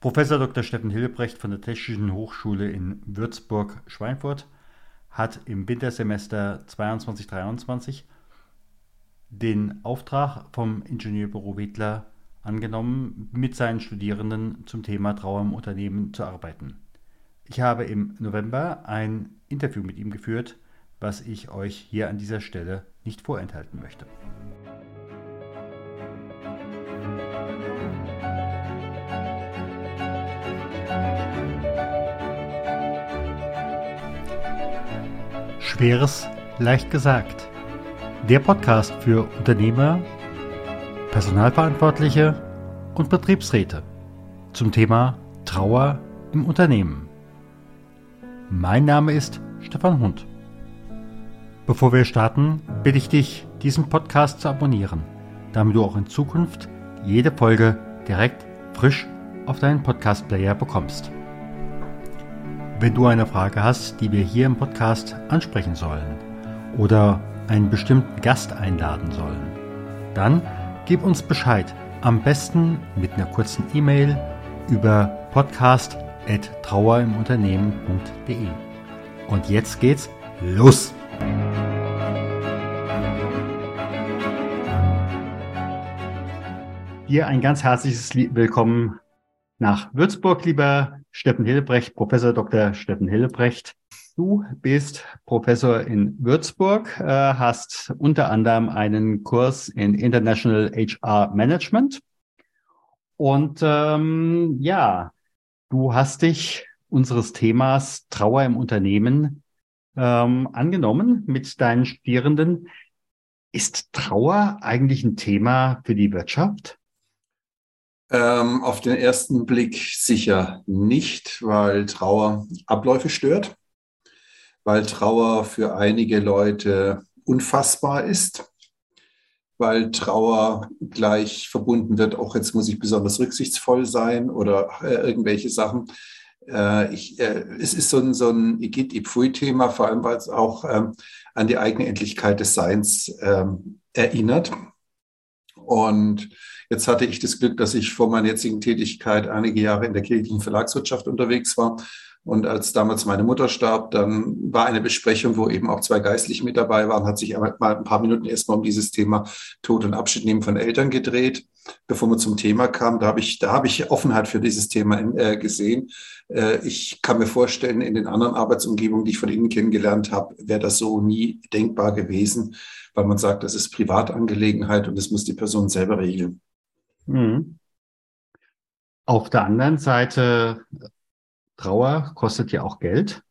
Professor Dr. Steffen Hillebrecht von der Technischen Hochschule in Würzburg-Schweinfurt hat im Wintersemester 22-23 den Auftrag vom Ingenieurbüro Wedler angenommen, mit seinen Studierenden zum Thema Trauer im Unternehmen zu arbeiten. Ich habe im November ein Interview mit ihm geführt, was ich euch hier an dieser Stelle nicht vorenthalten möchte. Schweres leicht gesagt. Der Podcast für Unternehmer, Personalverantwortliche und Betriebsräte zum Thema Trauer im Unternehmen. Mein Name ist Stefan Hund. Bevor wir starten, bitte ich dich, diesen Podcast zu abonnieren, damit du auch in Zukunft jede Folge direkt frisch auf deinen Podcast-Player bekommst. Wenn du eine Frage hast, die wir hier im Podcast ansprechen sollen oder einen bestimmten Gast einladen sollen, dann gib uns Bescheid. Am besten mit einer kurzen E-Mail über podcast.trauerimunternehmen.de. Und jetzt geht's los! Hier ein ganz herzliches Willkommen nach Würzburg, lieber Steffen Hillebrecht, Professor Dr. Steffen Hillebrecht. Du bist Professor in Würzburg, äh, hast unter anderem einen Kurs in International HR Management. Und ähm, ja, du hast dich unseres Themas Trauer im Unternehmen ähm, angenommen mit deinen Studierenden. Ist Trauer eigentlich ein Thema für die Wirtschaft? Ähm, auf den ersten Blick sicher nicht, weil Trauer Abläufe stört, weil Trauer für einige Leute unfassbar ist, weil Trauer gleich verbunden wird, auch jetzt muss ich besonders rücksichtsvoll sein oder äh, irgendwelche Sachen. Äh, ich, äh, es ist so ein, so ein Igit Ipfui-Thema, vor allem weil es auch ähm, an die eigene Endlichkeit des Seins ähm, erinnert. Und Jetzt hatte ich das Glück, dass ich vor meiner jetzigen Tätigkeit einige Jahre in der kirchlichen Verlagswirtschaft unterwegs war. Und als damals meine Mutter starb, dann war eine Besprechung, wo eben auch zwei Geistliche mit dabei waren, hat sich mal ein paar Minuten erstmal um dieses Thema Tod und Abschied nehmen von Eltern gedreht. Bevor wir zum Thema kamen, da habe ich, da habe ich Offenheit für dieses Thema äh, gesehen. Äh, ich kann mir vorstellen, in den anderen Arbeitsumgebungen, die ich von Ihnen kennengelernt habe, wäre das so nie denkbar gewesen, weil man sagt, das ist Privatangelegenheit und das muss die Person selber regeln. Mhm. Auf der anderen Seite, Trauer kostet ja auch Geld.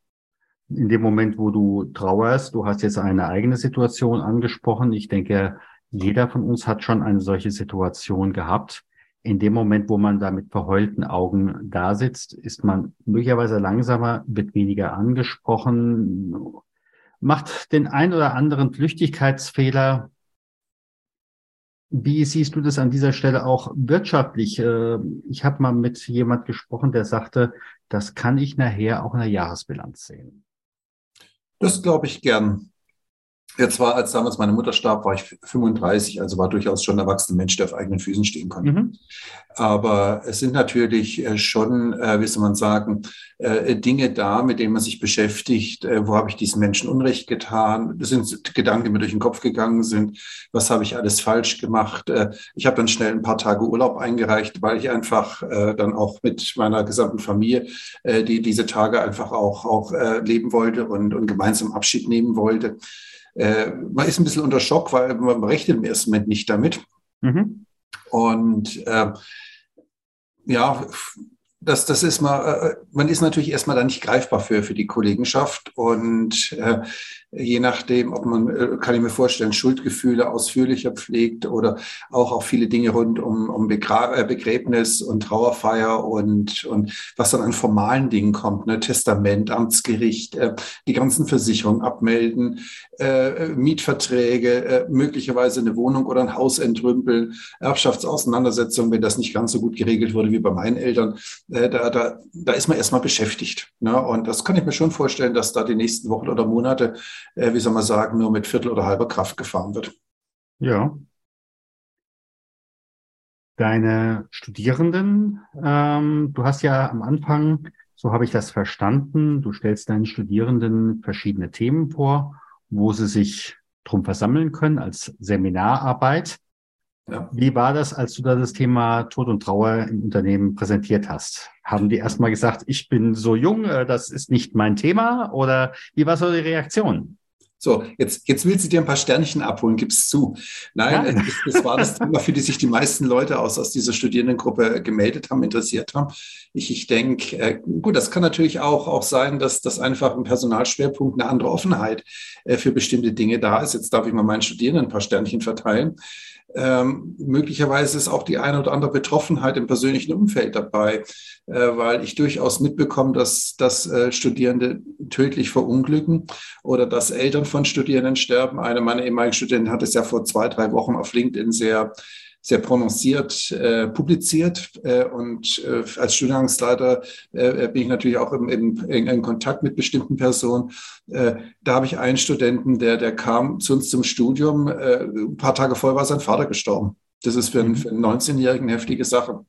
In dem Moment, wo du trauerst, du hast jetzt eine eigene Situation angesprochen. Ich denke, jeder von uns hat schon eine solche Situation gehabt. In dem Moment, wo man da mit verheulten Augen da sitzt, ist man möglicherweise langsamer, wird weniger angesprochen, macht den ein oder anderen Flüchtigkeitsfehler, wie siehst du das an dieser Stelle auch wirtschaftlich? Äh, ich habe mal mit jemand gesprochen, der sagte, das kann ich nachher auch in der Jahresbilanz sehen. Das glaube ich gern. Jetzt war, als damals meine Mutter starb, war ich 35, also war durchaus schon ein erwachsener Mensch, der auf eigenen Füßen stehen konnte. Mhm. Aber es sind natürlich äh, schon, äh, wie soll man sagen, äh, Dinge da, mit denen man sich beschäftigt. Wo habe ich diesen Menschen Unrecht getan? Das sind Gedanken, die mir durch den Kopf gegangen sind. Was habe ich alles falsch gemacht? Ich habe dann schnell ein paar Tage Urlaub eingereicht, weil ich einfach dann auch mit meiner gesamten Familie die diese Tage einfach auch, auch leben wollte und, und gemeinsam Abschied nehmen wollte äh, man ist ein bisschen unter Schock, weil man rechnet im ersten Moment nicht damit. Mhm. Und äh, ja, das, das ist mal, äh, man ist natürlich erstmal da nicht greifbar für, für die Kollegenschaft und äh, je nachdem, ob man, äh, kann ich mir vorstellen, Schuldgefühle ausführlicher pflegt oder auch auch viele Dinge rund um, um äh, Begräbnis und Trauerfeier und, und was dann an formalen Dingen kommt, ne? Testament, Amtsgericht, äh, die ganzen Versicherungen abmelden, äh, Mietverträge, äh, möglicherweise eine Wohnung oder ein Haus entrümpeln, Erbschaftsauseinandersetzung, wenn das nicht ganz so gut geregelt wurde wie bei meinen Eltern, äh, da, da, da ist man erstmal beschäftigt. Ne? Und das kann ich mir schon vorstellen, dass da die nächsten Wochen oder Monate äh, wie soll man sagen, nur mit Viertel oder halber Kraft gefahren wird. Ja. Deine Studierenden, ähm, du hast ja am Anfang, so habe ich das verstanden, du stellst deinen Studierenden verschiedene Themen vor, wo sie sich drum versammeln können als Seminararbeit. Ja. Wie war das, als du da das Thema Tod und Trauer im Unternehmen präsentiert hast? Haben die erstmal gesagt, ich bin so jung, äh, das ist nicht mein Thema? Oder wie war so die Reaktion? So, jetzt, jetzt will sie dir ein paar Sternchen abholen, gib's zu. Nein, ja. das, das, war das Thema, für die sich die meisten Leute aus, aus dieser Studierendengruppe gemeldet haben, interessiert haben. Ich, ich denke, äh, gut, das kann natürlich auch, auch sein, dass, dass einfach im Personalschwerpunkt eine andere Offenheit äh, für bestimmte Dinge da ist. Jetzt darf ich mal meinen Studierenden ein paar Sternchen verteilen. Ähm, möglicherweise ist auch die eine oder andere Betroffenheit im persönlichen Umfeld dabei, äh, weil ich durchaus mitbekomme, dass, dass äh, Studierende tödlich verunglücken oder dass Eltern von Studierenden sterben. Eine meiner ehemaligen Studenten hat es ja vor zwei, drei Wochen auf LinkedIn sehr sehr prononciert äh, publiziert. Äh, und äh, als Studiengangsleiter äh, bin ich natürlich auch im, im, in, Kontakt mit bestimmten Personen. Äh, da habe ich einen Studenten, der, der kam zu uns zum Studium. Äh, ein paar Tage vorher war sein Vater gestorben. Das ist für einen, für einen 19-Jährigen eine heftige Sache.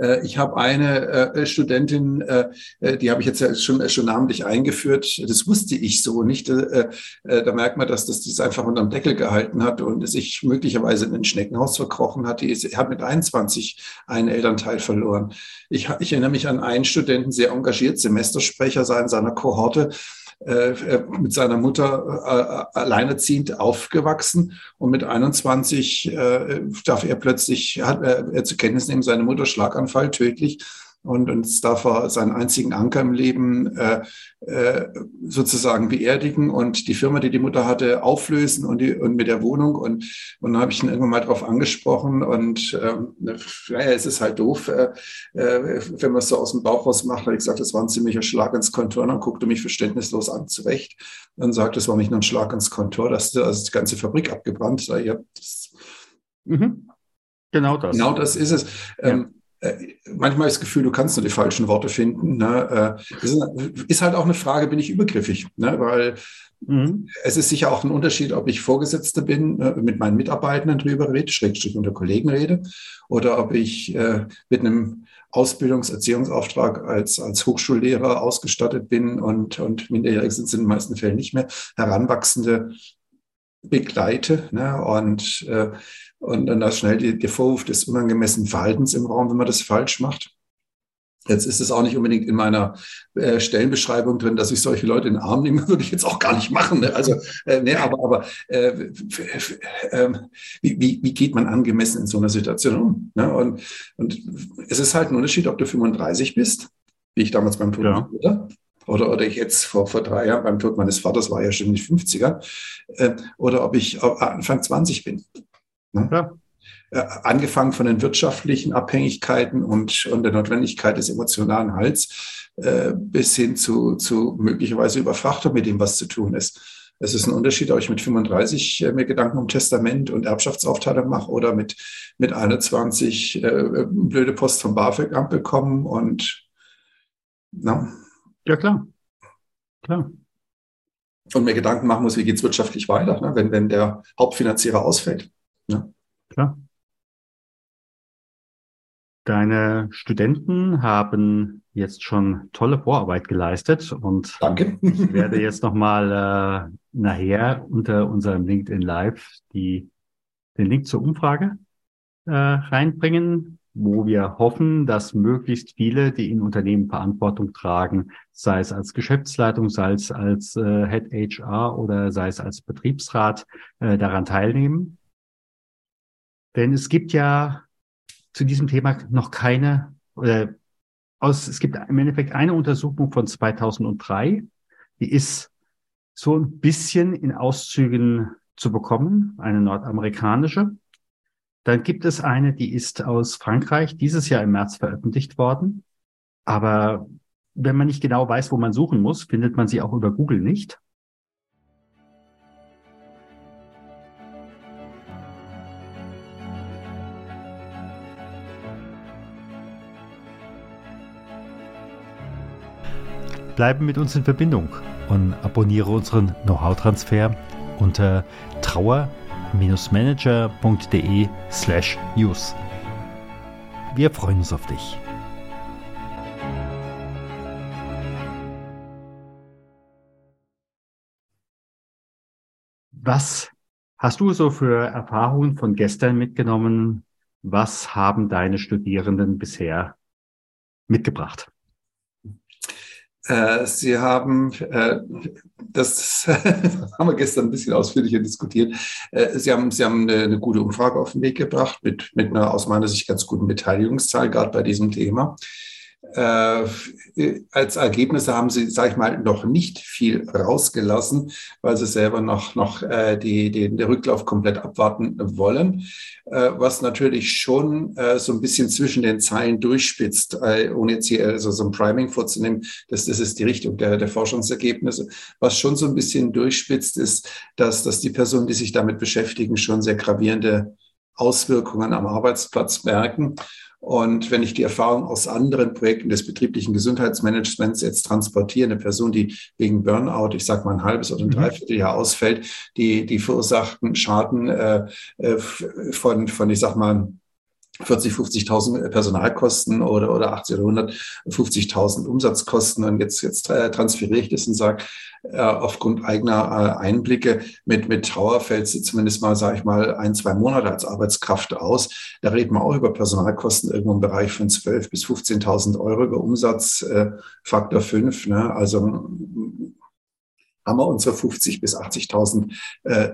Äh, ich habe eine äh, Studentin, äh, die habe ich jetzt ja schon, schon namentlich eingeführt. Das wusste ich so nicht. Da merkt man, dass das, das einfach unterm Deckel gehalten hat und sich möglicherweise in ein Schneckenhaus verkrochen hat. Die hat mit 21 einen Elternteil verloren. Ich, ich erinnere mich an einen Studenten, sehr engagiert, Semestersprecher sein seiner Kohorte, äh, äh, mit seiner Mutter äh, alleinerziehend aufgewachsen. Und mit 21 äh, darf er plötzlich, hat er zur Kenntnis nehmen, seine Mutter Schlaganfall tödlich und uns darf er seinen einzigen Anker im Leben äh, äh, sozusagen beerdigen und die Firma, die die Mutter hatte, auflösen und, die, und mit der Wohnung. Und, und dann habe ich ihn irgendwann mal darauf angesprochen und ähm, naja, es ist halt doof, äh, äh, wenn man es so aus dem Bauch raus macht. Habe ich gesagt, das war ein ziemlicher Schlag ins Kontor. Und dann guckte mich verständnislos an zurecht und sagte, das war nicht nur ein Schlag ins Kontor, das ist die ganze Fabrik abgebrannt. Ich ja, das, mhm. Genau das. Genau das ist es. Ja. Ähm, äh, manchmal ist das Gefühl, du kannst nur die falschen Worte finden. Ne? Äh, ist halt auch eine Frage, bin ich übergriffig? Ne? Weil mhm. es ist sicher auch ein Unterschied, ob ich Vorgesetzte bin, äh, mit meinen Mitarbeitenden drüber rede, Schrägstrich unter Kollegen rede, oder ob ich mit einem Ausbildungserziehungsauftrag als, als Hochschullehrer ausgestattet bin und, und Minderjährige sind es in den meisten Fällen nicht mehr, Heranwachsende begleite. Ne? Und äh, und dann da schnell die, der Vorwurf des unangemessenen Verhaltens im Raum, wenn man das falsch macht. Jetzt ist es auch nicht unbedingt in meiner äh, Stellenbeschreibung drin, dass ich solche Leute in den Arm nehme, würde ich jetzt auch gar nicht machen. Ne? Also, äh, nee, aber, aber äh, äh, wie, wie, wie geht man angemessen in so einer Situation um? Ne? Und, und es ist halt ein Unterschied, ob du 35 bist, wie ich damals beim Tod ja. oder, oder, oder ich jetzt vor, vor drei Jahren beim Tod meines Vaters war ja schon nicht 50er, äh, oder ob ich Anfang 20 bin. Ne? Ja. Äh, angefangen von den wirtschaftlichen Abhängigkeiten und, und der Notwendigkeit des emotionalen Hals äh, bis hin zu, zu möglicherweise Überfrachtung mit dem, was zu tun ist. Es ist ein Unterschied, ob ich mit 35 äh, mir Gedanken um Testament und Erbschaftsaufteilung mache oder mit, mit 21 äh, blöde Post vom BAföG bekommen und na. Ja, klar. Klar. Und mir Gedanken machen muss, wie geht es wirtschaftlich weiter, ne, wenn, wenn der Hauptfinanzierer ausfällt. Ja. Klar. Deine Studenten haben jetzt schon tolle Vorarbeit geleistet und Danke. ich werde jetzt nochmal äh, nachher unter unserem LinkedIn Live die, den Link zur Umfrage äh, reinbringen, wo wir hoffen, dass möglichst viele, die in Unternehmen Verantwortung tragen, sei es als Geschäftsleitung, sei es als äh, Head HR oder sei es als Betriebsrat, äh, daran teilnehmen. Denn es gibt ja zu diesem Thema noch keine, oder aus, es gibt im Endeffekt eine Untersuchung von 2003, die ist so ein bisschen in Auszügen zu bekommen, eine nordamerikanische. Dann gibt es eine, die ist aus Frankreich, dieses Jahr im März veröffentlicht worden. Aber wenn man nicht genau weiß, wo man suchen muss, findet man sie auch über Google nicht. Bleibe mit uns in Verbindung und abonniere unseren Know-how-Transfer unter trauer-manager.de slash news. Wir freuen uns auf dich. Was hast du so für Erfahrungen von gestern mitgenommen? Was haben deine Studierenden bisher mitgebracht? Äh, Sie haben, äh, das haben wir gestern ein bisschen ausführlicher diskutiert, äh, Sie haben, Sie haben eine, eine, gute Umfrage auf den Weg gebracht mit, mit einer aus meiner Sicht ganz guten Beteiligungszahl, gerade bei diesem Thema. Äh, als Ergebnisse haben sie, sage ich mal, noch nicht viel rausgelassen, weil sie selber noch, noch äh, die, die, den Rücklauf komplett abwarten wollen, äh, was natürlich schon äh, so ein bisschen zwischen den Zeilen durchspitzt, äh, ohne jetzt hier also so ein Priming vorzunehmen, das, das ist die Richtung der, der Forschungsergebnisse. Was schon so ein bisschen durchspitzt, ist, dass, dass die Personen, die sich damit beschäftigen, schon sehr gravierende Auswirkungen am Arbeitsplatz merken und wenn ich die Erfahrung aus anderen Projekten des betrieblichen Gesundheitsmanagements jetzt transportiere, eine Person, die wegen Burnout, ich sage mal ein halbes oder ein mhm. Dreivierteljahr ausfällt, die, die verursachten Schaden äh, äh von, von, ich sag mal, 40, 50.000 Personalkosten oder, oder 80 oder 150.000 Umsatzkosten und jetzt, jetzt äh, transferiere ich das und sage, äh, aufgrund eigener äh, Einblicke mit, mit Trauer fällt sie zumindest mal, sage ich mal, ein, zwei Monate als Arbeitskraft aus. Da reden wir auch über Personalkosten irgendwo im Bereich von 12.000 bis 15.000 Euro über Umsatz, äh, Faktor 5. Ne? Also haben wir unsere 50.000 bis 80.000 äh,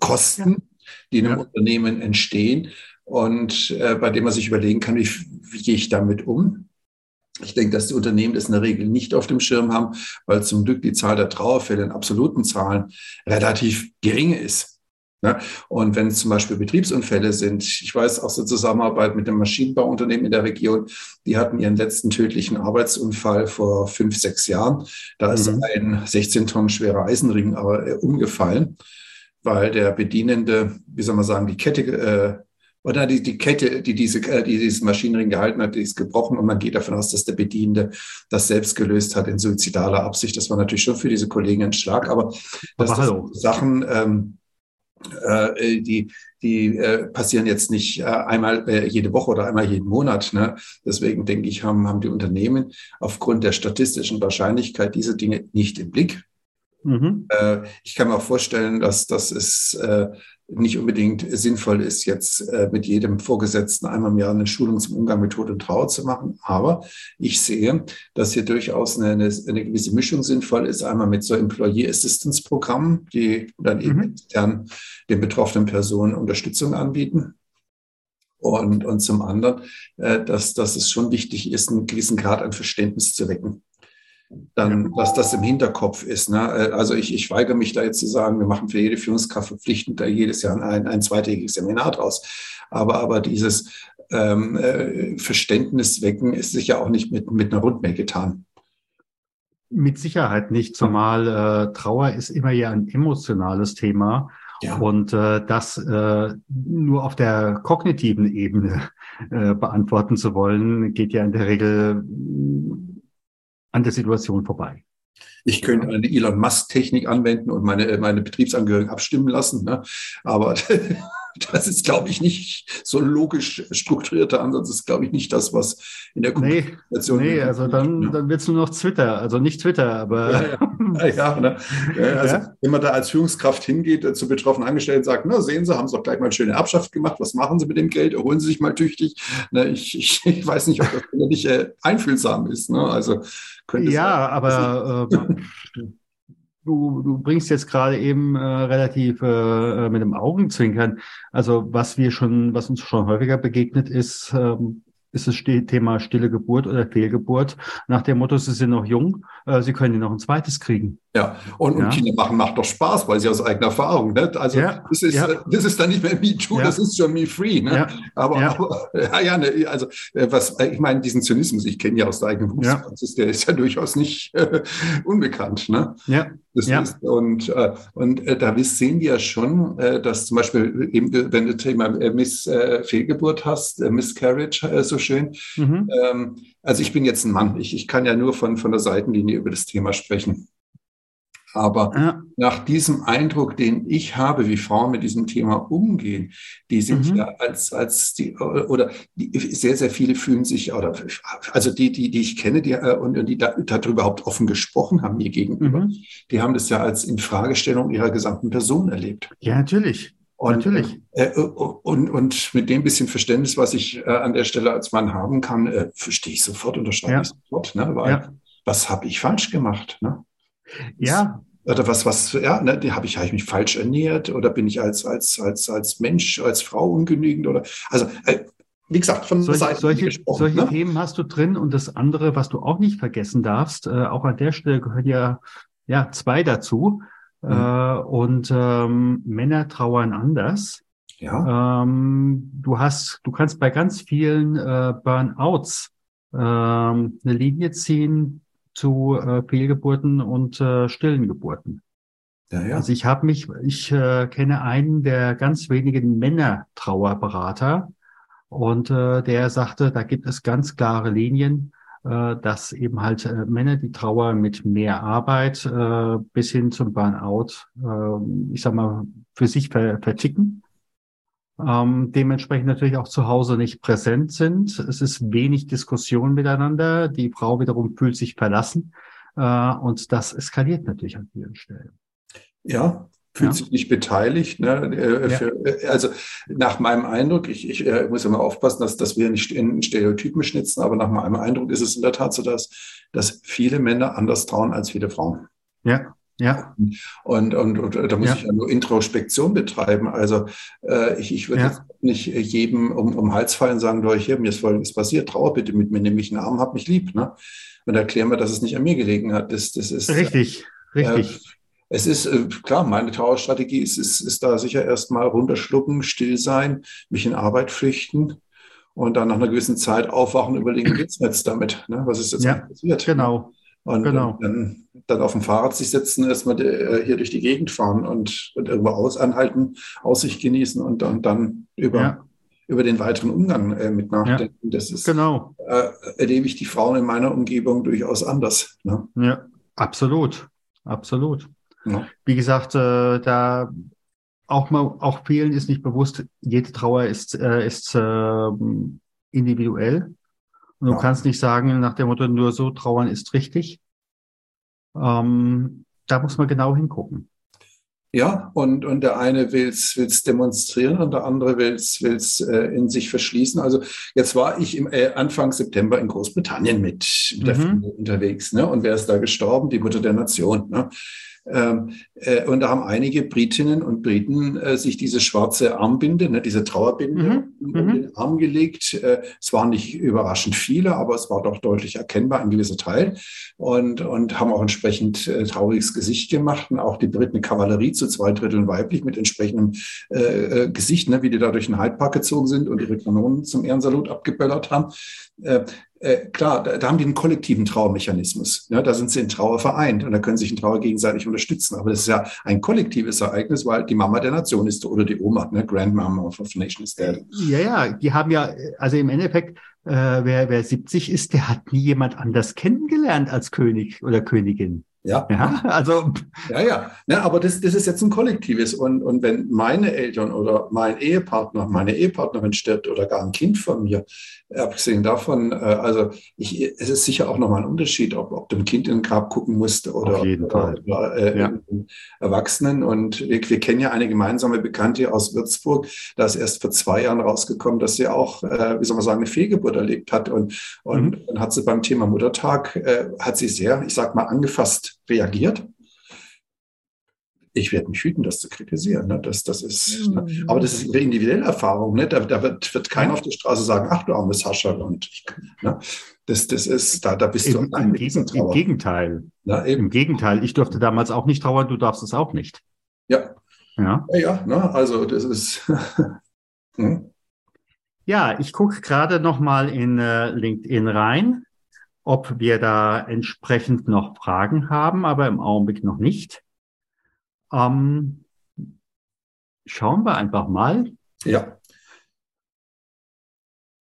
Kosten, die in einem ja. Unternehmen entstehen und äh, bei dem man sich überlegen kann, wie, wie gehe ich damit um. Ich denke, dass die Unternehmen das in der Regel nicht auf dem Schirm haben, weil zum Glück die Zahl der Trauerfälle in absoluten Zahlen relativ gering ist. Ne? Und wenn es zum Beispiel Betriebsunfälle sind, ich weiß aus der Zusammenarbeit mit einem Maschinenbauunternehmen in der Region, die hatten ihren letzten tödlichen Arbeitsunfall vor fünf, sechs Jahren. Da ist mhm. ein 16 Tonnen schwerer Eisenring äh, umgefallen, weil der Bedienende, wie soll man sagen, die Kette äh, oder die, die Kette, die, diese, äh, die dieses Maschinenring gehalten hat, die ist gebrochen und man geht davon aus, dass der Bedienende das selbst gelöst hat in suizidaler Absicht. Das war natürlich schon für diese Kollegen ein Schlag, aber das sind Sachen, ähm, äh, die, die äh, passieren jetzt nicht äh, einmal äh, jede Woche oder einmal jeden Monat. Ne? Deswegen denke ich, haben, haben die Unternehmen aufgrund der statistischen Wahrscheinlichkeit diese Dinge nicht im Blick. Mhm. Äh, ich kann mir auch vorstellen, dass das ist äh, nicht unbedingt sinnvoll ist, jetzt äh, mit jedem Vorgesetzten einmal im Jahr eine Schulung zum Umgang mit Tod und Trauer zu machen. Aber ich sehe, dass hier durchaus eine, eine gewisse Mischung sinnvoll ist. Einmal mit so Employee Assistance Programmen, die dann eben mhm. extern den betroffenen Personen Unterstützung anbieten. Und, und zum anderen, äh, dass, dass es schon wichtig ist, einen gewissen Grad an Verständnis zu wecken dann, dass das im Hinterkopf ist. Ne? Äh, also ich, ich weigere mich da jetzt zu sagen, wir machen für jede Führungskraft verpflichtend da jedes Jahr ein, ein zweitägiges Seminar draus. Aber, aber dieses ähm, äh, Verständnis wecken ist sicher auch nicht mit, mit einer Rundmail getan. Mit Sicherheit nicht, zumal äh, Trauer ist immer ja ein emotionales Thema. Ja. Und äh, das äh, nur auf der kognitiven Ebene äh, beantworten zu wollen, geht ja in der Regel an der Situation vorbei. Ich könnte eine Elon Musk-Technik anwenden und meine, meine Betriebsangehörigen abstimmen lassen. Ne? Aber das ist, glaube ich, nicht so ein logisch strukturierter Ansatz. Das ist, glaube ich, nicht das, was in der Kommunikation. Nee, nee also dann, ja. dann wird es nur noch Twitter. Also nicht Twitter, aber. Ja, ja. ja ne? also, wenn man da als Führungskraft hingeht, äh, zu betroffenen Angestellten sagt, na, sehen Sie, haben Sie doch gleich mal eine schöne Erbschaft gemacht. Was machen Sie mit dem Geld? Erholen Sie sich mal tüchtig. Ne, ich, ich, ich weiß nicht, ob das nicht äh, einfühlsam ist. Ne? Also könnte ja, aber. Äh, du, du bringst jetzt gerade eben äh, relativ äh, äh, mit dem Augenzwinkern. Also was wir schon, was uns schon häufiger begegnet ist, ähm, ist das Thema stille Geburt oder Fehlgeburt. Nach dem Motto, Sie sind noch jung, äh, Sie können noch ein zweites kriegen. Ja, und, ja. und Kinder machen macht doch Spaß, weil sie aus eigener Erfahrung, ne? Also ja. das, ist, ja. das ist dann nicht mehr Me Too, das ist schon Me Free. Ne? Aber, aber ja, ja ne, also äh, was, ich meine, diesen Zynismus, ich kenne ja aus der eigenen Berufspraxis, der ist ja durchaus nicht äh, unbekannt. Ne? Ja. Das ja. Ist, und äh, und äh, da sehen wir ja schon, äh, dass zum Beispiel eben, wenn du Thema äh, Miss äh, Fehlgeburt hast, äh, Miscarriage äh, so schön. Mhm. Ähm, also ich bin jetzt ein Mann, ich, ich kann ja nur von, von der Seitenlinie über das Thema sprechen. Aber ja. nach diesem Eindruck, den ich habe, wie Frauen mit diesem Thema umgehen, die sind mhm. ja als, als die, oder die, sehr, sehr viele fühlen sich, oder, also die, die, die ich kenne, die, äh, und, die da, darüber überhaupt offen gesprochen haben mir gegenüber, mhm. die haben das ja als Infragestellung ihrer gesamten Person erlebt. Ja, natürlich. Und, Natürlich. Äh, äh, und, und mit dem bisschen Verständnis, was ich äh, an der Stelle als Mann haben kann, äh, verstehe ich sofort, unterschreibe ja. ich sofort. Ne? Weil ja. was habe ich falsch gemacht? Ne? Ja. Oder was, was, ja, ne, habe ich, hab ich mich falsch ernährt oder bin ich als, als, als, als Mensch, als Frau ungenügend oder, also, äh, wie gesagt, von solche, Seiten solche. Solche ne? Themen hast du drin und das andere, was du auch nicht vergessen darfst, äh, auch an der Stelle gehören ja, ja zwei dazu. Mhm. Äh, und ähm, Männer trauern anders. Ja. Ähm, du hast, du kannst bei ganz vielen äh, Burnouts ähm, eine Linie ziehen zu äh, Fehlgeburten und äh, stillen Geburten. Ja, ja. Also ich habe mich, ich äh, kenne einen der ganz wenigen Männer-Trauerberater und äh, der sagte, da gibt es ganz klare Linien äh, dass eben halt äh, Männer die Trauer mit mehr Arbeit äh, bis hin zum Burnout, äh, ich sag mal, für sich ver verticken. Ähm, dementsprechend natürlich auch zu Hause nicht präsent sind. Es ist wenig Diskussion miteinander. Die Frau wiederum fühlt sich verlassen. Äh, und das eskaliert natürlich an vielen Stellen. Ja, fühlt ja. sich nicht beteiligt. Ne? Äh, ja. Äh, also nach meinem Eindruck, ich, ich äh, muss immer aufpassen, dass, dass wir nicht in Stereotypen schnitzen, aber nach meinem Eindruck ist es in der Tat so, dass, dass viele Männer anders trauen als viele Frauen. Ja. Ja. Und, und, und da muss ja. ich ja nur Introspektion betreiben. Also äh, ich, ich würde ja. nicht jedem um, um Hals fallen sagen, du, hier, mir ist Folgendes passiert, trauer bitte mit mir, nimm mich einen Arm, hab mich lieb. Ne? Und erklären wir, dass es nicht an mir gelegen hat. Das, das ist, richtig, richtig. Äh, es ist äh, klar, meine Trauerstrategie ist, ist, ist da sicher erstmal runterschlucken, still sein, mich in Arbeit flüchten und dann nach einer gewissen Zeit aufwachen, überlegen, geht's jetzt damit? Ne? Was ist jetzt ja, passiert? Genau. Und, genau. dann, dann auf dem Fahrrad sich setzen, erstmal äh, hier durch die Gegend fahren und, und irgendwo aus anhalten, Aussicht genießen und, und dann über, ja. über den weiteren Umgang äh, mit nachdenken. Ja, das ist, genau. äh, erlebe ich die Frauen in meiner Umgebung durchaus anders. Ne? Ja, absolut. Absolut. Ja. Wie gesagt, äh, da auch mal, auch vielen ist nicht bewusst, jede Trauer ist, äh, ist äh, individuell. Und du kannst nicht sagen, nach dem Motto, nur so trauern ist richtig. Ähm, da muss man genau hingucken. Ja, und, und der eine will es demonstrieren und der andere will es äh, in sich verschließen. Also jetzt war ich im äh, Anfang September in Großbritannien mit, mit mhm. der Familie unterwegs. Ne? Und wer ist da gestorben? Die Mutter der Nation. Ne? Ähm, äh, und da haben einige Britinnen und Briten äh, sich diese schwarze Armbinde, ne, diese Trauerbinde mhm. um mhm. den Arm gelegt. Äh, es waren nicht überraschend viele, aber es war doch deutlich erkennbar ein gewisser Teil. Und, und haben auch entsprechend trauriges Gesicht gemacht. Und auch die Briten Kavallerie zu zwei Dritteln weiblich mit entsprechendem Gesicht, ne, wie die da durch den Hyde Park gezogen sind und ihre Kanonen zum Ehrensalut abgeböllert haben. Äh, äh, klar, da, da, haben die einen kollektiven Trauermechanismus. Ja, da sind sie in Trauer vereint und da können sich in Trauer gegenseitig unterstützen. Aber das ist ja ein kollektives Ereignis, weil die Mama der Nation ist oder die Oma, ne? Grandmama of the Nation is dead. Ja, ja, die haben ja, also im Endeffekt, äh, wer, wer 70 ist, der hat nie jemand anders kennengelernt als König oder Königin. Ja. ja, also. Ja, ja. ja aber das, das ist jetzt ein kollektives. Und, und wenn meine Eltern oder mein Ehepartner, meine Ehepartnerin stirbt oder gar ein Kind von mir, abgesehen davon, äh, also ich, es ist sicher auch nochmal ein Unterschied, ob, ob du ein Kind in den Grab gucken musst oder, oder, oder äh, ja. Erwachsenen. Und wir, wir, kennen ja eine gemeinsame Bekannte aus Würzburg, da ist erst vor zwei Jahren rausgekommen, dass sie auch, äh, wie soll man sagen, eine Fehlgeburt erlebt hat. Und, und mhm. dann hat sie beim Thema Muttertag, äh, hat sie sehr, ich sag mal, angefasst reagiert. Ich werde mich hüten, das zu kritisieren. Ne? Das, das ist, mhm. ne? Aber das ist ihre individuelle Erfahrung. Ne? Da, da wird, wird keiner auf der Straße sagen, ach du armes Sascha. Und ich, ne? das, das ist, da, da bist Im, du im, Gegen, Im Gegenteil. Na, Im Gegenteil. Ich durfte damals auch nicht trauern, du darfst es auch nicht. Ja. Ja, ja, ja ne? also das ist. hm? Ja, ich gucke gerade noch mal in äh, LinkedIn rein ob wir da entsprechend noch Fragen haben, aber im Augenblick noch nicht. Ähm, schauen wir einfach mal. Ja.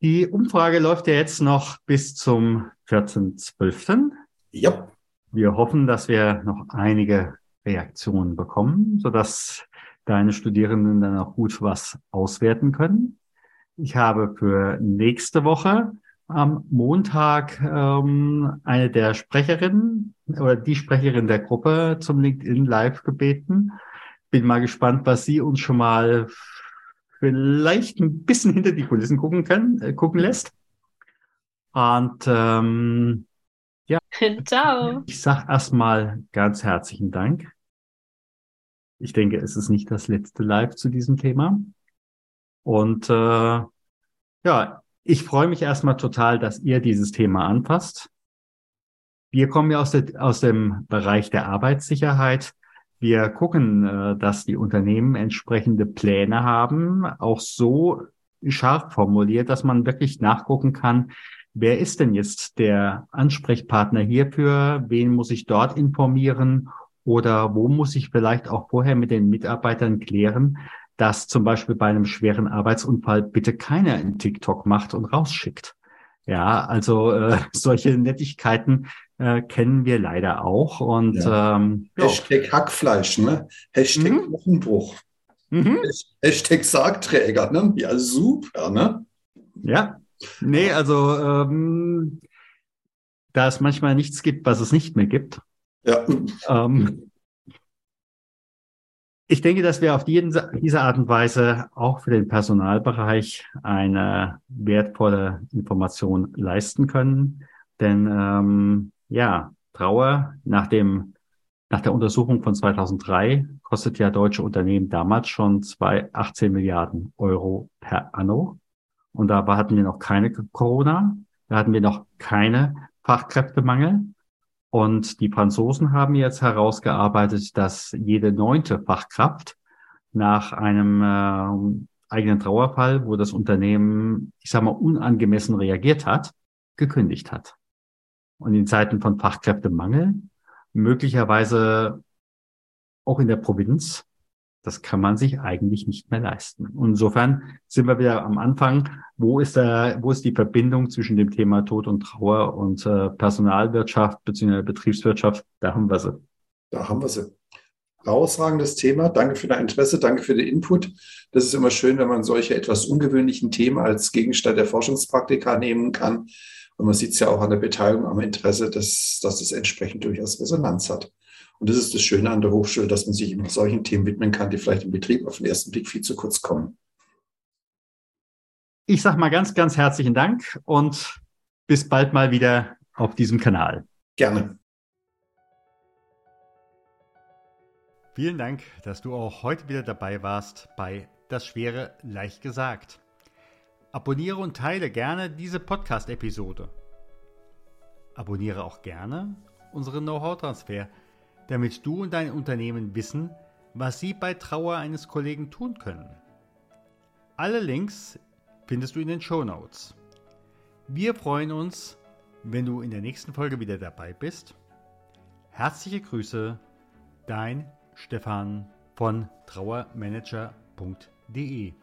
Die Umfrage läuft ja jetzt noch bis zum 14.12. Ja. Wir hoffen, dass wir noch einige Reaktionen bekommen, sodass deine Studierenden dann auch gut was auswerten können. Ich habe für nächste Woche am Montag ähm, eine der Sprecherinnen oder die Sprecherin der Gruppe zum LinkedIn Live gebeten. Bin mal gespannt, was sie uns schon mal vielleicht ein bisschen hinter die Kulissen gucken können, äh, gucken lässt. Und ähm, ja, ciao. Ich sag erstmal ganz herzlichen Dank. Ich denke, es ist nicht das letzte Live zu diesem Thema. Und äh, ja, ich freue mich erstmal total, dass ihr dieses Thema anpasst. Wir kommen ja aus, der, aus dem Bereich der Arbeitssicherheit. Wir gucken, äh, dass die Unternehmen entsprechende Pläne haben, auch so scharf formuliert, dass man wirklich nachgucken kann, wer ist denn jetzt der Ansprechpartner hierfür, wen muss ich dort informieren oder wo muss ich vielleicht auch vorher mit den Mitarbeitern klären, dass zum Beispiel bei einem schweren Arbeitsunfall bitte keiner in TikTok macht und rausschickt. Ja, also äh, solche Nettigkeiten äh, kennen wir leider auch. Und ja. ähm, Hashtag Hackfleisch, ne? Hashtag mhm. Wochenbruch. Mhm. Hashtag Sargträger, ne? Ja, super, ne? Ja. Nee, also ähm, da es manchmal nichts gibt, was es nicht mehr gibt. Ja. Ähm, ich denke, dass wir auf diese Art und Weise auch für den Personalbereich eine wertvolle Information leisten können. Denn ähm, ja, Trauer nach dem nach der Untersuchung von 2003 kostet ja deutsche Unternehmen damals schon zwei 18 Milliarden Euro per anno. Und dabei hatten wir noch keine Corona, da hatten wir noch keine Fachkräftemangel. Und die Franzosen haben jetzt herausgearbeitet, dass jede neunte Fachkraft nach einem äh, eigenen Trauerfall, wo das Unternehmen, ich sage mal, unangemessen reagiert hat, gekündigt hat. Und in Zeiten von Fachkräftemangel, möglicherweise auch in der Provinz, das kann man sich eigentlich nicht mehr leisten. Und insofern sind wir wieder am Anfang. Wo ist der, wo ist die Verbindung zwischen dem Thema Tod und Trauer und äh, Personalwirtschaft bzw. Betriebswirtschaft? Da haben wir sie. Da haben wir sie. Herausragendes Thema. Danke für dein Interesse, danke für den Input. Das ist immer schön, wenn man solche etwas ungewöhnlichen Themen als Gegenstand der Forschungspraktika nehmen kann. Und man sieht es ja auch an der Beteiligung am Interesse, dass, dass es entsprechend durchaus Resonanz hat. Und das ist das Schöne an der Hochschule, dass man sich immer solchen Themen widmen kann, die vielleicht im Betrieb auf den ersten Blick viel zu kurz kommen. Ich sage mal ganz, ganz herzlichen Dank und bis bald mal wieder auf diesem Kanal. Gerne. Vielen Dank, dass du auch heute wieder dabei warst bei Das Schwere leicht gesagt. Abonniere und teile gerne diese Podcast-Episode. Abonniere auch gerne unseren Know-how-Transfer damit du und dein Unternehmen wissen, was sie bei Trauer eines Kollegen tun können. Alle Links findest du in den Show Notes. Wir freuen uns, wenn du in der nächsten Folge wieder dabei bist. Herzliche Grüße, dein Stefan von trauermanager.de.